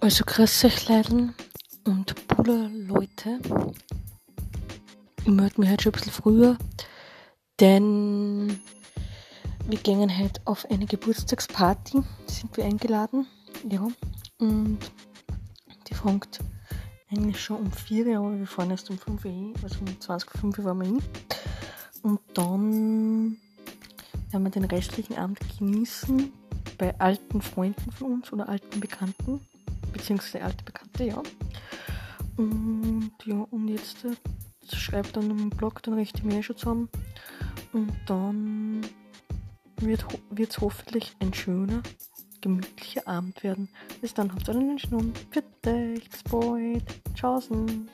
Also grüß euch Leiden und Pula Leute. Ich melde mich heute schon ein bisschen früher, denn wir gehen heute auf eine Geburtstagsparty, sind wir eingeladen. Ja, und die fängt eigentlich schon um 4 Uhr, aber wir fahren erst um 5 Uhr hin, also um 20 Uhr 5 Uhr waren wir hin. Und dann werden wir den restlichen Abend genießen bei alten Freunden von uns oder alten Bekannten beziehungsweise alte Bekannte, ja. Und ja, und jetzt äh, schreibt dann im Blog, dann richte ich mir schon zusammen. Und dann wird es hoffentlich ein schöner, gemütlicher Abend werden. Bis dann, habt einen schönen Abend. Bitte, bis bald. Tschaußen.